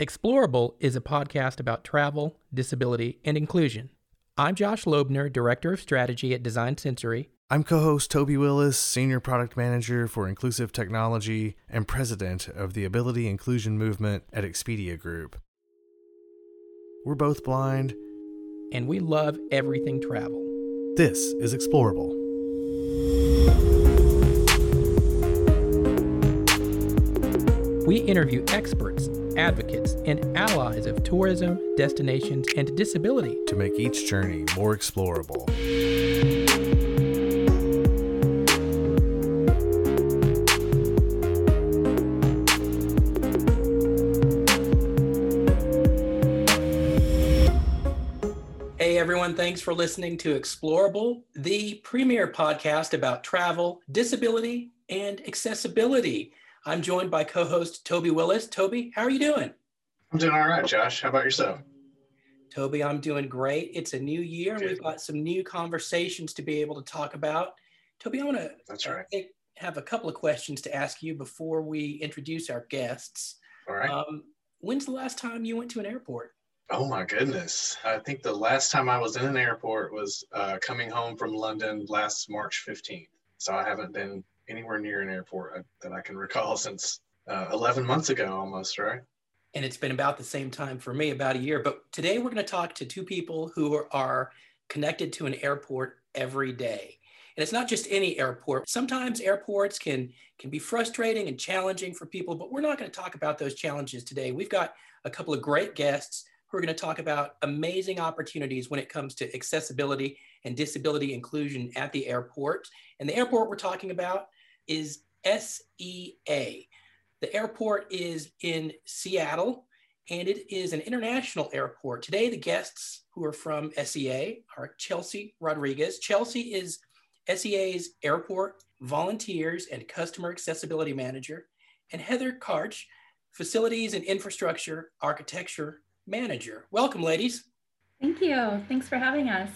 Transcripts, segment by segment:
Explorable is a podcast about travel, disability, and inclusion. I'm Josh Loebner, Director of Strategy at Design Sensory. I'm co host Toby Willis, Senior Product Manager for Inclusive Technology and President of the Ability Inclusion Movement at Expedia Group. We're both blind, and we love everything travel. This is Explorable. We interview experts, advocates, and allies of tourism, destinations, and disability to make each journey more explorable. Hey everyone, thanks for listening to Explorable, the premier podcast about travel, disability, and accessibility. I'm joined by co host Toby Willis. Toby, how are you doing? I'm doing all right, Josh. How about yourself? Toby, I'm doing great. It's a new year, and we've got some new conversations to be able to talk about. Toby, I want to That's right. have a couple of questions to ask you before we introduce our guests. All right. Um, when's the last time you went to an airport? Oh my goodness. I think the last time I was in an airport was uh, coming home from London last March 15th. So I haven't been anywhere near an airport uh, that I can recall since uh, 11 months ago almost, right? And it's been about the same time for me, about a year. But today we're going to talk to two people who are, connected to an airport every day. And it's not just any airport. Sometimes airports can can be frustrating and challenging for people, but we're not going to talk about those challenges today. We've got a couple of great guests who are going to talk about amazing opportunities when it comes to accessibility and disability inclusion at the airport. And the airport we're talking about is SEA. The airport is in Seattle and it is an international airport. Today, the guests who are from SEA are Chelsea Rodriguez. Chelsea is SEA's airport volunteers and customer accessibility manager, and Heather Karch, facilities and infrastructure architecture manager. Welcome, ladies. Thank you. Thanks for having us.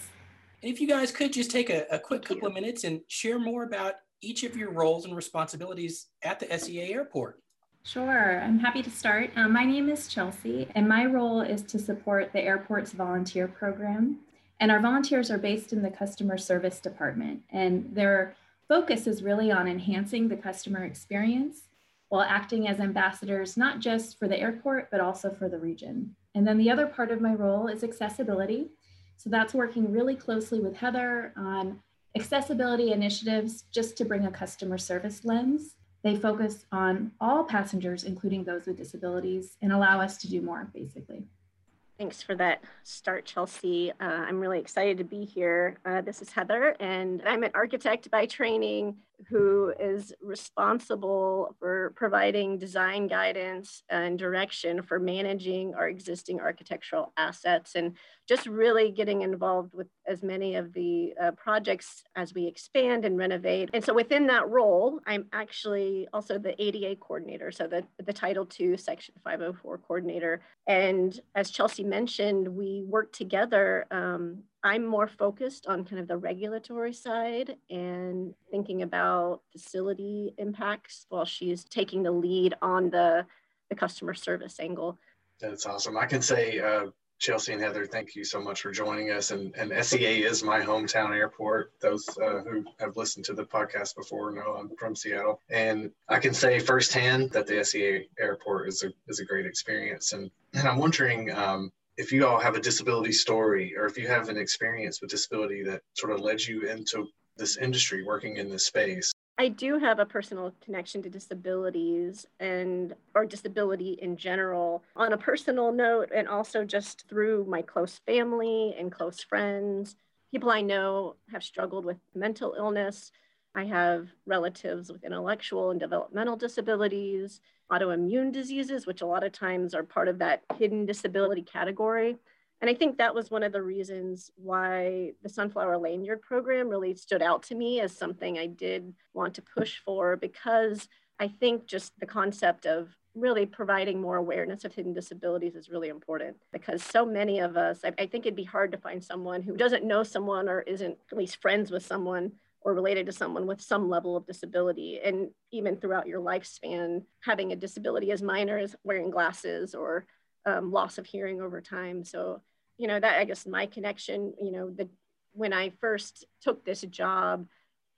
And if you guys could just take a, a quick couple of minutes and share more about each of your roles and responsibilities at the SEA airport. Sure, I'm happy to start. Um, my name is Chelsea, and my role is to support the airport's volunteer program. And our volunteers are based in the customer service department, and their focus is really on enhancing the customer experience while acting as ambassadors, not just for the airport, but also for the region. And then the other part of my role is accessibility. So that's working really closely with Heather on accessibility initiatives just to bring a customer service lens. They focus on all passengers, including those with disabilities, and allow us to do more, basically. Thanks for that start, Chelsea. Uh, I'm really excited to be here. Uh, this is Heather, and I'm an architect by training who is responsible for providing design guidance and direction for managing our existing architectural assets and just really getting involved with as many of the uh, projects as we expand and renovate. And so within that role, I'm actually also the ADA coordinator, so the, the Title II Section 504 coordinator. And as Chelsea mentioned, we work together um, I'm more focused on kind of the regulatory side and thinking about facility impacts while she's taking the lead on the, the customer service angle. That's awesome. I can say, uh, Chelsea and Heather, thank you so much for joining us. And, and SEA is my hometown airport. Those uh, who have listened to the podcast before know I'm from Seattle. And I can say firsthand that the SEA airport is a, is a great experience. And, and I'm wondering, um, if you all have a disability story or if you have an experience with disability that sort of led you into this industry working in this space. I do have a personal connection to disabilities and or disability in general on a personal note and also just through my close family and close friends. People i know have struggled with mental illness. I have relatives with intellectual and developmental disabilities autoimmune diseases, which a lot of times are part of that hidden disability category. And I think that was one of the reasons why the Sunflower Lanyard program really stood out to me as something I did want to push for because I think just the concept of really providing more awareness of hidden disabilities is really important because so many of us, I, I think it'd be hard to find someone who doesn't know someone or isn't at least friends with someone or related to someone with some level of disability. And even throughout your lifespan, having a disability as minor as wearing glasses or um, loss of hearing over time. So, you know, that I guess my connection, you know, the when I first took this job,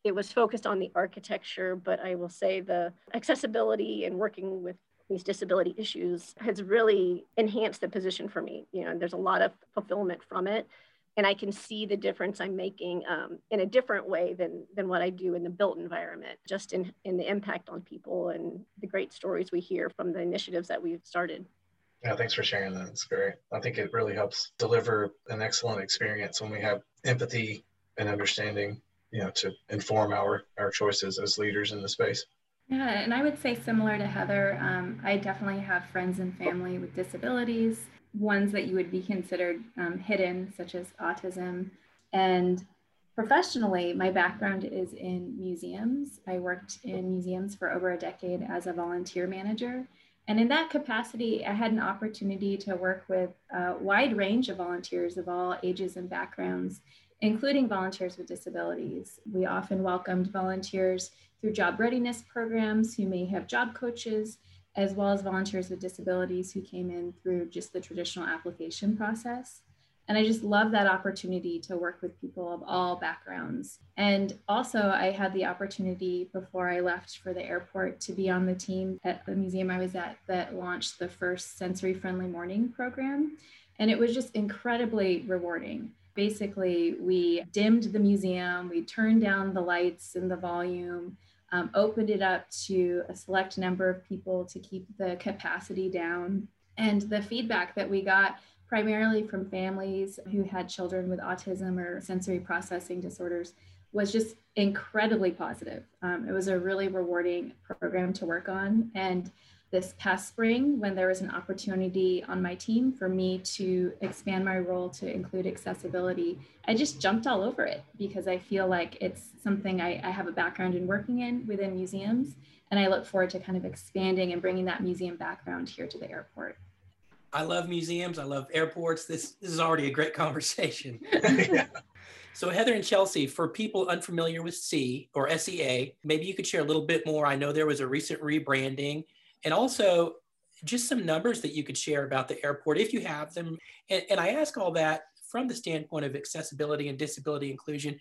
it was focused on the architecture, but I will say the accessibility and working with these disability issues has really enhanced the position for me. You know, there's a lot of fulfillment from it. And I can see the difference I'm making um, in a different way than, than what I do in the built environment, just in, in the impact on people and the great stories we hear from the initiatives that we've started. Yeah, thanks for sharing that. It's great. I think it really helps deliver an excellent experience when we have empathy and understanding, you know, to inform our our choices as leaders in the space. Yeah, and I would say similar to Heather, um, I definitely have friends and family with disabilities, ones that you would be considered um, hidden, such as autism. And professionally, my background is in museums. I worked in museums for over a decade as a volunteer manager. And in that capacity, I had an opportunity to work with a wide range of volunteers of all ages and backgrounds, including volunteers with disabilities. We often welcomed volunteers through job readiness programs who may have job coaches, as well as volunteers with disabilities who came in through just the traditional application process. And I just love that opportunity to work with people of all backgrounds. And also, I had the opportunity before I left for the airport to be on the team at the museum I was at that launched the first sensory friendly morning program. And it was just incredibly rewarding. Basically, we dimmed the museum, we turned down the lights and the volume, um, opened it up to a select number of people to keep the capacity down. And the feedback that we got primarily from families who had children with autism or sensory processing disorders, was just incredibly positive. Um, it was a really rewarding program to work on. And this past spring, when there was an opportunity on my team for me to expand my role to include accessibility, I just jumped all over it because I feel like it's something I, I have a background in working in within museums. And I look forward to kind of expanding and bringing that museum background here to the airport. I love museums. I love airports. This, this is already a great conversation. So, Heather and Chelsea, for people unfamiliar with C or SEA, maybe you could share a little bit more. I know there was a recent rebranding and also just some numbers that you could share about the airport if you have them. And, and I ask all that from the standpoint of accessibility and disability inclusion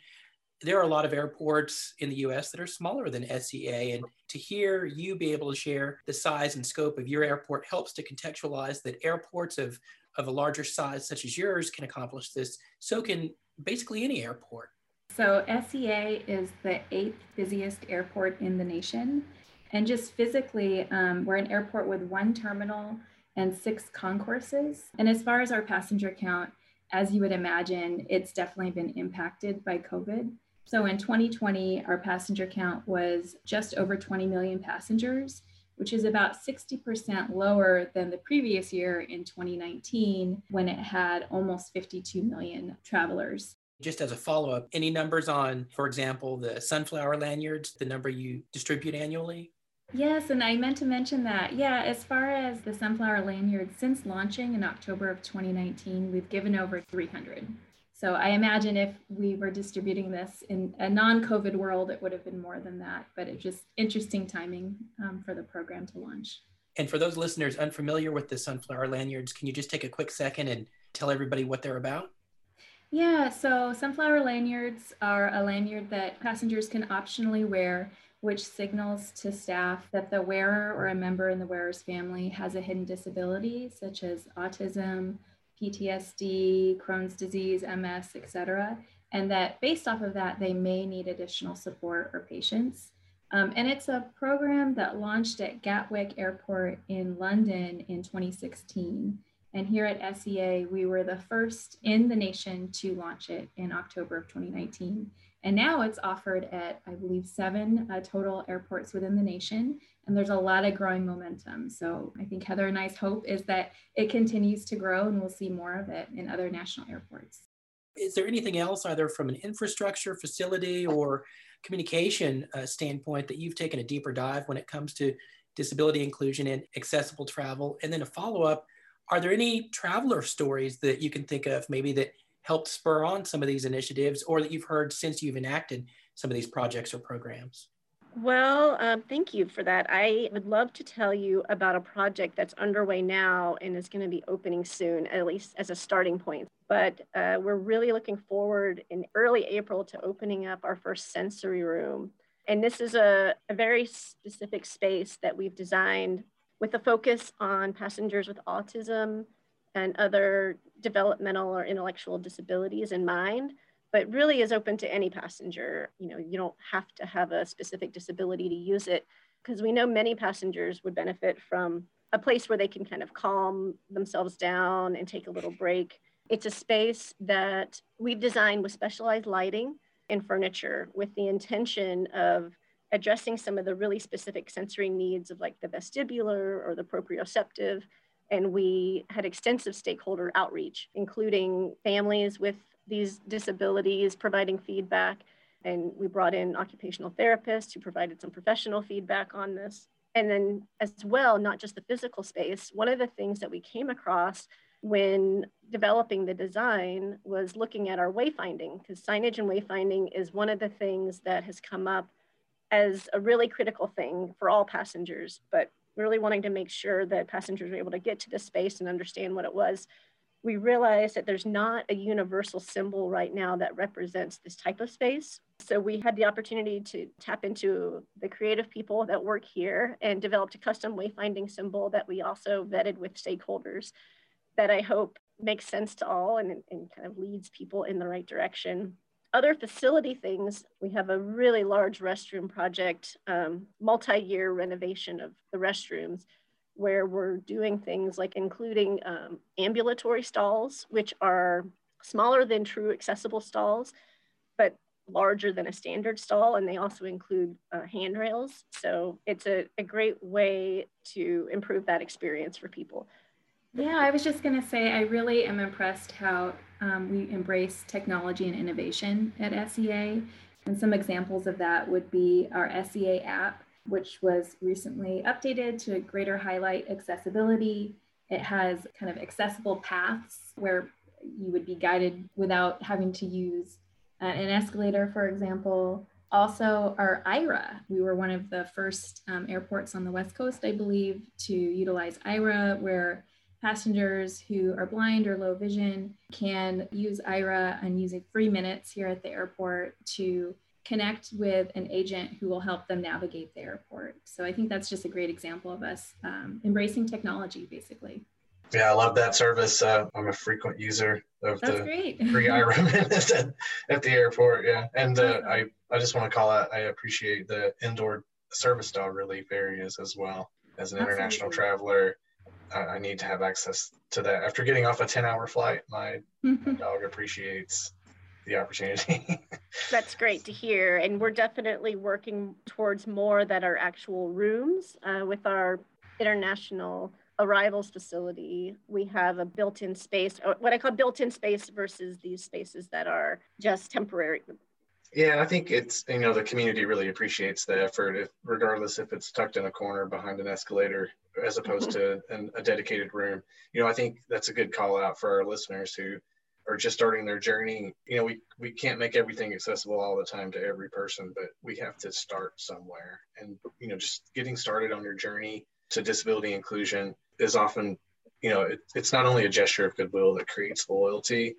there are a lot of airports in the US that are smaller than SEA. And to hear you be able to share the size and scope of your airport helps to contextualize that airports of, of a larger size, such as yours, can accomplish this. So can basically any airport. So, SEA is the eighth busiest airport in the nation. And just physically, um, we're an airport with one terminal and six concourses. And as far as our passenger count, as you would imagine, it's definitely been impacted by COVID. So in 2020, our passenger count was just over 20 million passengers, which is about 60% lower than the previous year in 2019 when it had almost 52 million travelers. Just as a follow up, any numbers on, for example, the sunflower lanyards, the number you distribute annually? Yes, and I meant to mention that. Yeah, as far as the sunflower lanyards, since launching in October of 2019, we've given over 300. So I imagine if we were distributing this in a non-COVID world, it would have been more than that. But it's just interesting timing um, for the program to launch. And for those listeners unfamiliar with the sunflower lanyards, can you just take a quick second and tell everybody what they're about? Yeah, so sunflower lanyards are a lanyard that passengers can optionally wear, which signals to staff that the wearer or a member in the wearer's family has a hidden disability, such as autism, PTSD, Crohn's disease, MS, etc. And that based off of that, they may need additional support or patience. Um, and it's a program that launched at Gatwick Airport in London in 2016. And here at SEA, we were the first in the nation to launch it in October of 2019. And now it's offered at, I believe, seven uh, total airports within the nation. And there's a lot of growing momentum. So I think Heather and I's hope is that it continues to grow and we'll see more of it in other national airports. Is there anything else, either from an infrastructure, facility, or communication uh, standpoint, that you've taken a deeper dive when it comes to disability inclusion and accessible travel? And then a follow up, are there any traveler stories that you can think of maybe that helped spur on some of these initiatives or that you've heard since you've enacted some of these projects or programs? Well, um, thank you for that. I would love to tell you about a project that's underway now and is going to be opening soon, at least as a starting point. But uh, we're really looking forward in early April to opening up our first sensory room. And this is a, a very specific space that we've designed with a focus on passengers with autism and other developmental or intellectual disabilities in mind but really is open to any passenger. You know, you don't have to have a specific disability to use it because we know many passengers would benefit from a place where they can kind of calm themselves down and take a little break. It's a space that we've designed with specialized lighting and furniture with the intention of addressing some of the really specific sensory needs of like the vestibular or the proprioceptive. And we had extensive stakeholder outreach, including families with these disabilities, providing feedback. And we brought in occupational therapists who provided some professional feedback on this. And then, as well, not just the physical space, one of the things that we came across when developing the design was looking at our wayfinding, because signage and wayfinding is one of the things that has come up as a really critical thing for all passengers, but really wanting to make sure that passengers are able to get to the space and understand what it was we realized that there's not a universal symbol right now that represents this type of space. So we had the opportunity to tap into the creative people that work here and developed a custom wayfinding symbol that we also vetted with stakeholders that I hope makes sense to all and, and kind of leads people in the right direction. Other facility things, we have a really large restroom project, um, multi-year renovation of the restrooms where we're doing things like including um, ambulatory stalls, which are smaller than true accessible stalls, but larger than a standard stall. And they also include uh, handrails. So it's a, a great way to improve that experience for people. Yeah, I was just going to say, I really am impressed how um, we embrace technology and innovation at SEA. And some examples of that would be our SEA app, which was recently updated to greater highlight accessibility. It has kind of accessible paths where you would be guided without having to use uh, an escalator, for example. Also, our Aira. we were one of the first um, airports on the West Coast, I believe, to utilize Aira, where passengers who are blind or low vision can use Aira and using free minutes here at the airport to connect with an agent who will help them navigate the airport. So I think that's just a great example of us um, embracing technology, basically. Yeah, I love that service. Uh, I'm a frequent user of that's the great. free Aira minutes at, at the airport. Yeah, and uh, I I just want to call out. I appreciate the indoor service dog relief areas as well. As an Absolutely. international traveler, I, need to have access to that. After getting off a 10 hour flight, my dog appreciates the opportunity. That's great to hear. And we're definitely working towards more that are actual rooms uh, with our international arrivals facility. We have a built in space, what I call built in space versus these spaces that are just temporary. Yeah, I think it's, you know, the community really appreciates the effort, if, regardless if it's tucked in a corner behind an escalator as opposed mm-hmm. to an, a dedicated room. You know, I think that's a good call out for our listeners who are just starting their journey. You know we we can't make everything accessible all the time to every person but we have to start somewhere. And you know just getting started on your journey to disability inclusion is often you know it, it's not only a gesture of goodwill that creates loyalty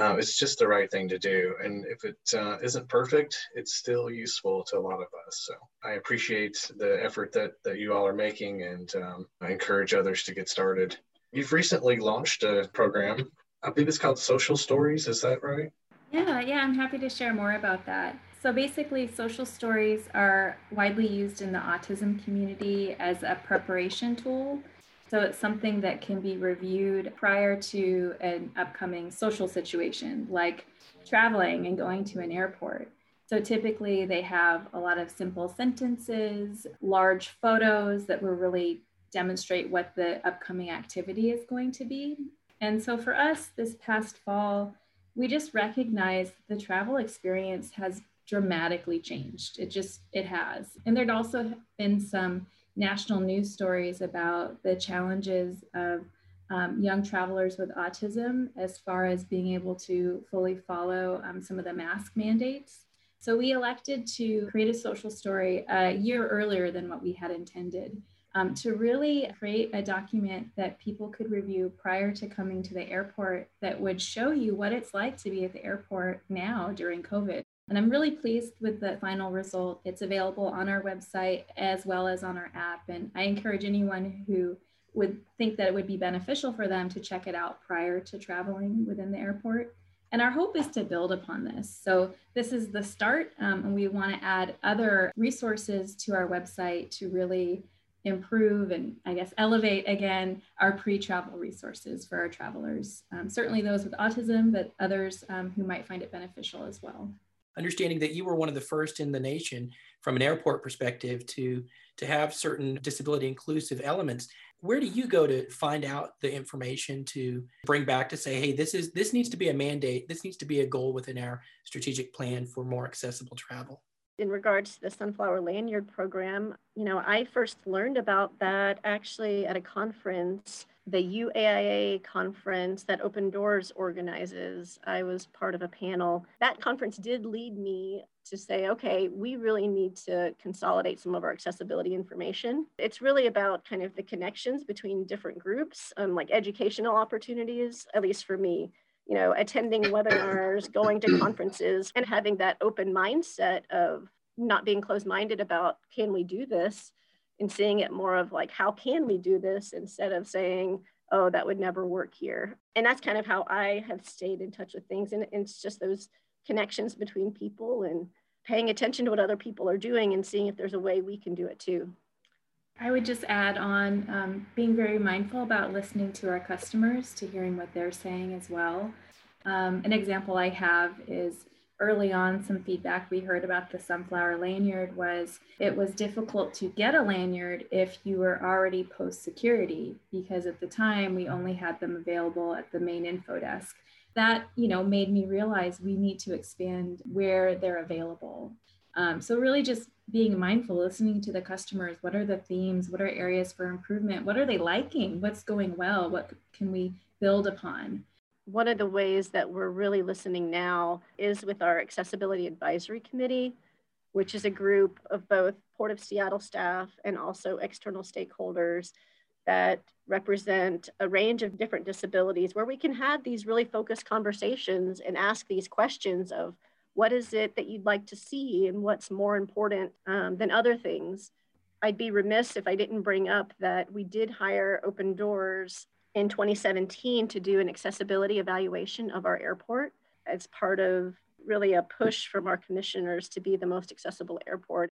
uh, it's just the right thing to do and if it uh, not perfect it's still useful to a lot of us so i appreciate the effort that that you all are making and um, i encourage others to get started you've recently launched a program I believe it's called Social Stories. Is that right? Yeah, yeah, I'm happy to share more about that. So basically, social stories are widely used in the autism community as a preparation tool. So it's something that can be reviewed prior to an upcoming social situation, like traveling and going to an airport. So typically, they have a lot of simple sentences, large photos that will really demonstrate what the upcoming activity is going to be. And so for us this past fall, we just recognized the travel experience has dramatically changed. It just, it has. And there'd also been some national news stories about the challenges of um, young travelers with autism as far as being able to fully follow um, some of the mask mandates. So we elected to create a social story a year earlier than what we had intended. Um, to really create a document that people could review prior to coming to the airport that would show you what it's like to be at the airport now during COVID. And I'm really pleased with the final result. It's available on our website as well as on our app. And I encourage anyone who would think that it would be beneficial for them to check it out prior to traveling within the airport. And our hope is to build upon this. So, this is the start, um, and we want to add other resources to our website to really improve and I guess elevate again our pre-travel resources for our travelers, um, certainly those with autism, but others um, who might find it beneficial as well. Understanding that you were one of the first in the nation from an airport perspective to to have certain disability inclusive elements. Where do you go to find out the information to bring back to say hey this is this needs to be a mandate this needs to be a goal within our strategic plan for more accessible travel? In regards to the sunflower lanyard program you know i first learned about that actually at a conference the UAIA conference that Open Doors organizes. I was part of a panel. That conference did lead me to say, okay, we really need to consolidate some of our accessibility information. It's really about kind of the connections between different groups, um, like educational opportunities, at least for me. You know, attending webinars, going to conferences, and having that open mindset of not being closed minded about can we do this and seeing it more of like, how can we do this instead of saying, oh, that would never work here. And that's kind of how I have stayed in touch with things. And it's just those connections between people and paying attention to what other people are doing and seeing if there's a way we can do it too. I would just add on um, being very mindful about listening to our customers, to hearing what they're saying as well. Um, an example I have is early on, some feedback we heard about the sunflower lanyard was it was difficult to get a lanyard if you were already post security, because at the time we only had them available at the main info desk. That you know made me realize we need to expand where they're available. Um, so really just being mindful listening to the customers what are the themes what are areas for improvement what are they liking what's going well what can we build upon one of the ways that we're really listening now is with our accessibility advisory committee which is a group of both port of seattle staff and also external stakeholders that represent a range of different disabilities where we can have these really focused conversations and ask these questions of what is it that you'd like to see and what's more important um, than other things. I'd be remiss if I didn't bring up that we did hire Open Doors in 2017 to do an accessibility evaluation of our airport as part of really a push from our commissioners to be the most accessible airport.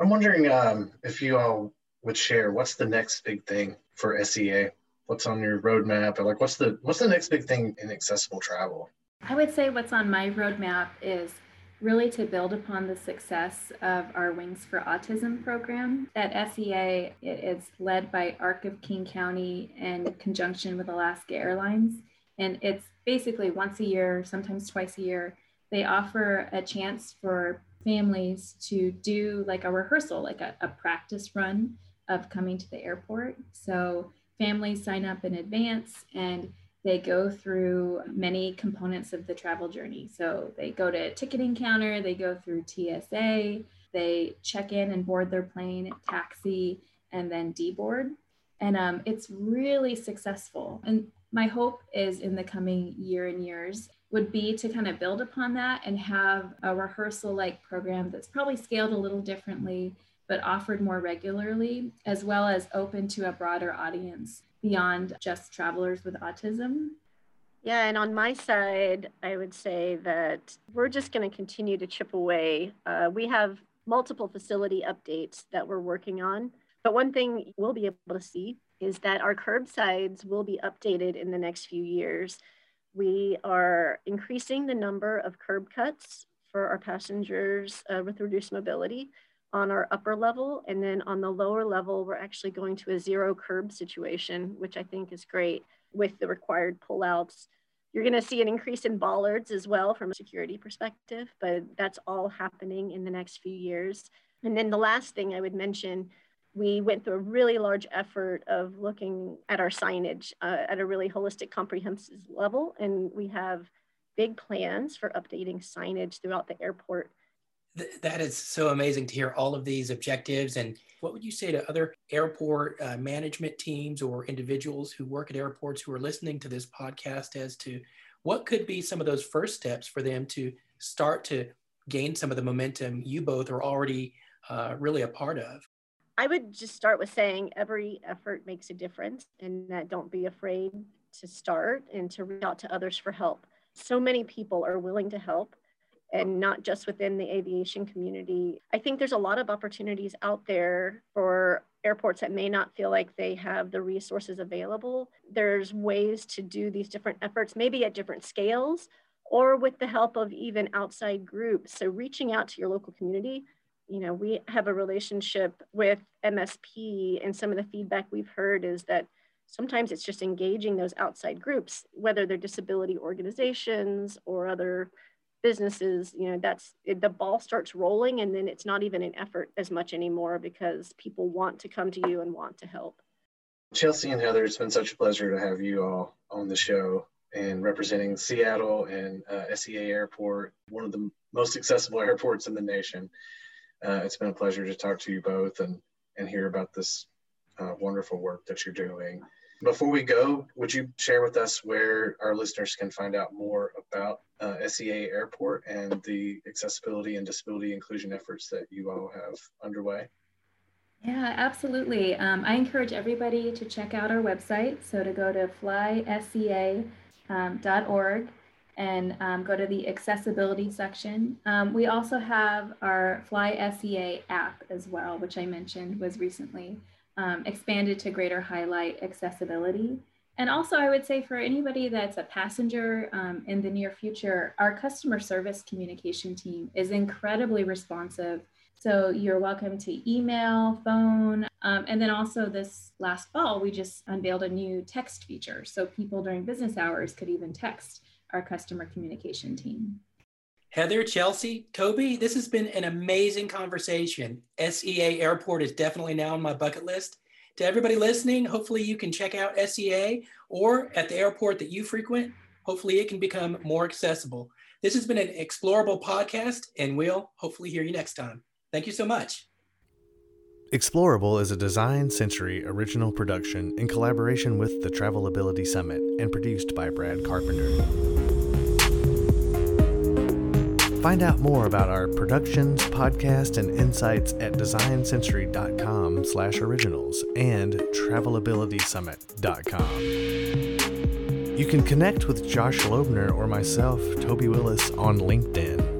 I'm wondering um, if you all would share what's the next big thing for SEA? What's on your roadmap? Or like what's the what's the next big thing in accessible travel? I would say what's on my roadmap is really to build upon the success of our Wings for Autism program. At SEA, it is led by ARC of King County in conjunction with Alaska Airlines. And it's basically once a year, sometimes twice a year, they offer a chance for families to do like a rehearsal, like a, a practice run of coming to the airport. So families sign up in advance and they go through many components of the travel journey. So they go to ticketing counter, they go through TSA, they check in and board their plane, taxi, and then deboard. And um, it's really successful. And my hope is in the coming year and years would be to kind of build upon that and have a rehearsal like program that's probably scaled a little differently but offered more regularly, as well as open to a broader audience beyond just travelers with autism. Yeah, and on my side, I would say that we're just going to continue to chip away. Uh, we have multiple facility updates that we're working on. But one thing we'll be able to see is that our curbsides will be updated in the next few years. We are increasing the number of curb cuts for our passengers uh, with reduced mobility on our upper level. And then on the lower level, we're actually going to a zero curb situation, which I think is great with the required pullouts. You're going to see an increase in bollards as well from a security perspective, but that's all happening in the next few years. And then the last thing I would mention, we went through a really large effort of looking at our signage uh, at a really holistic, comprehensive level. And we have big plans for updating signage throughout the airport Th- that is so amazing to hear all of these objectives. And what would you say to other airport uh, management teams or individuals who work at airports who are listening to this podcast as to what could be some of those first steps for them to start to gain some of the momentum you both are already uh, really a part of? I would just start with saying every effort makes a difference and that don't be afraid to start and to reach out to others for help. So many people are willing to help and not just within the aviation community. I think there's a lot of opportunities out there for airports that may not feel like they have the resources available. There's ways to do these different efforts, maybe at different scales or with the help of even outside groups. So reaching out to your local community. You know, we have a relationship with MSP, and some of the feedback we've heard is that sometimes it's just engaging those outside groups, whether they're disability organizations or other businesses, you know, that's it, the ball starts rolling and then it's not even an effort as much anymore because people want to come to you and want to help. Chelsea and Heather, it's been such a pleasure to have you all on the show and representing Seattle and uh, SEA Airport, one of the most accessible airports in the nation. Uh, it's been a pleasure to talk to you both and, and hear about this uh, wonderful work that you're doing. Before we go, would you share with us where our listeners can find out more about uh, SEA Airport and the accessibility and disability inclusion efforts that you all have underway? Yeah, absolutely. Um, I encourage everybody to check out our website. So to go to flysea.org um, and um, go to the accessibility section. Um, we also have our Fly SEA app as well, which I mentioned was recently um, expanded to greater highlight accessibility. And also, I would say for anybody that's a passenger um, in the near future, our customer service communication team is incredibly responsive. So you're welcome to email, phone, um, and then also this last fall, we just unveiled a new text feature. So people during business hours could even text our customer communication team. Heather, Chelsea, Toby, this has been an amazing conversation. SEA Airport is definitely now on my bucket list. To everybody listening, hopefully you can check out SEA or at the airport that you frequent. Hopefully it can become more accessible. This has been an explorable podcast, and we'll hopefully hear you next time. Thank you so much. Explorable is a Design Sensory original production in collaboration with the Travelability Summit and produced by Brad Carpenter. Find out more about our productions, podcast, and insights at designsensory.com slash originals and travelabilitysummit.com. You can connect with Josh Loebner or myself, Toby Willis, on LinkedIn.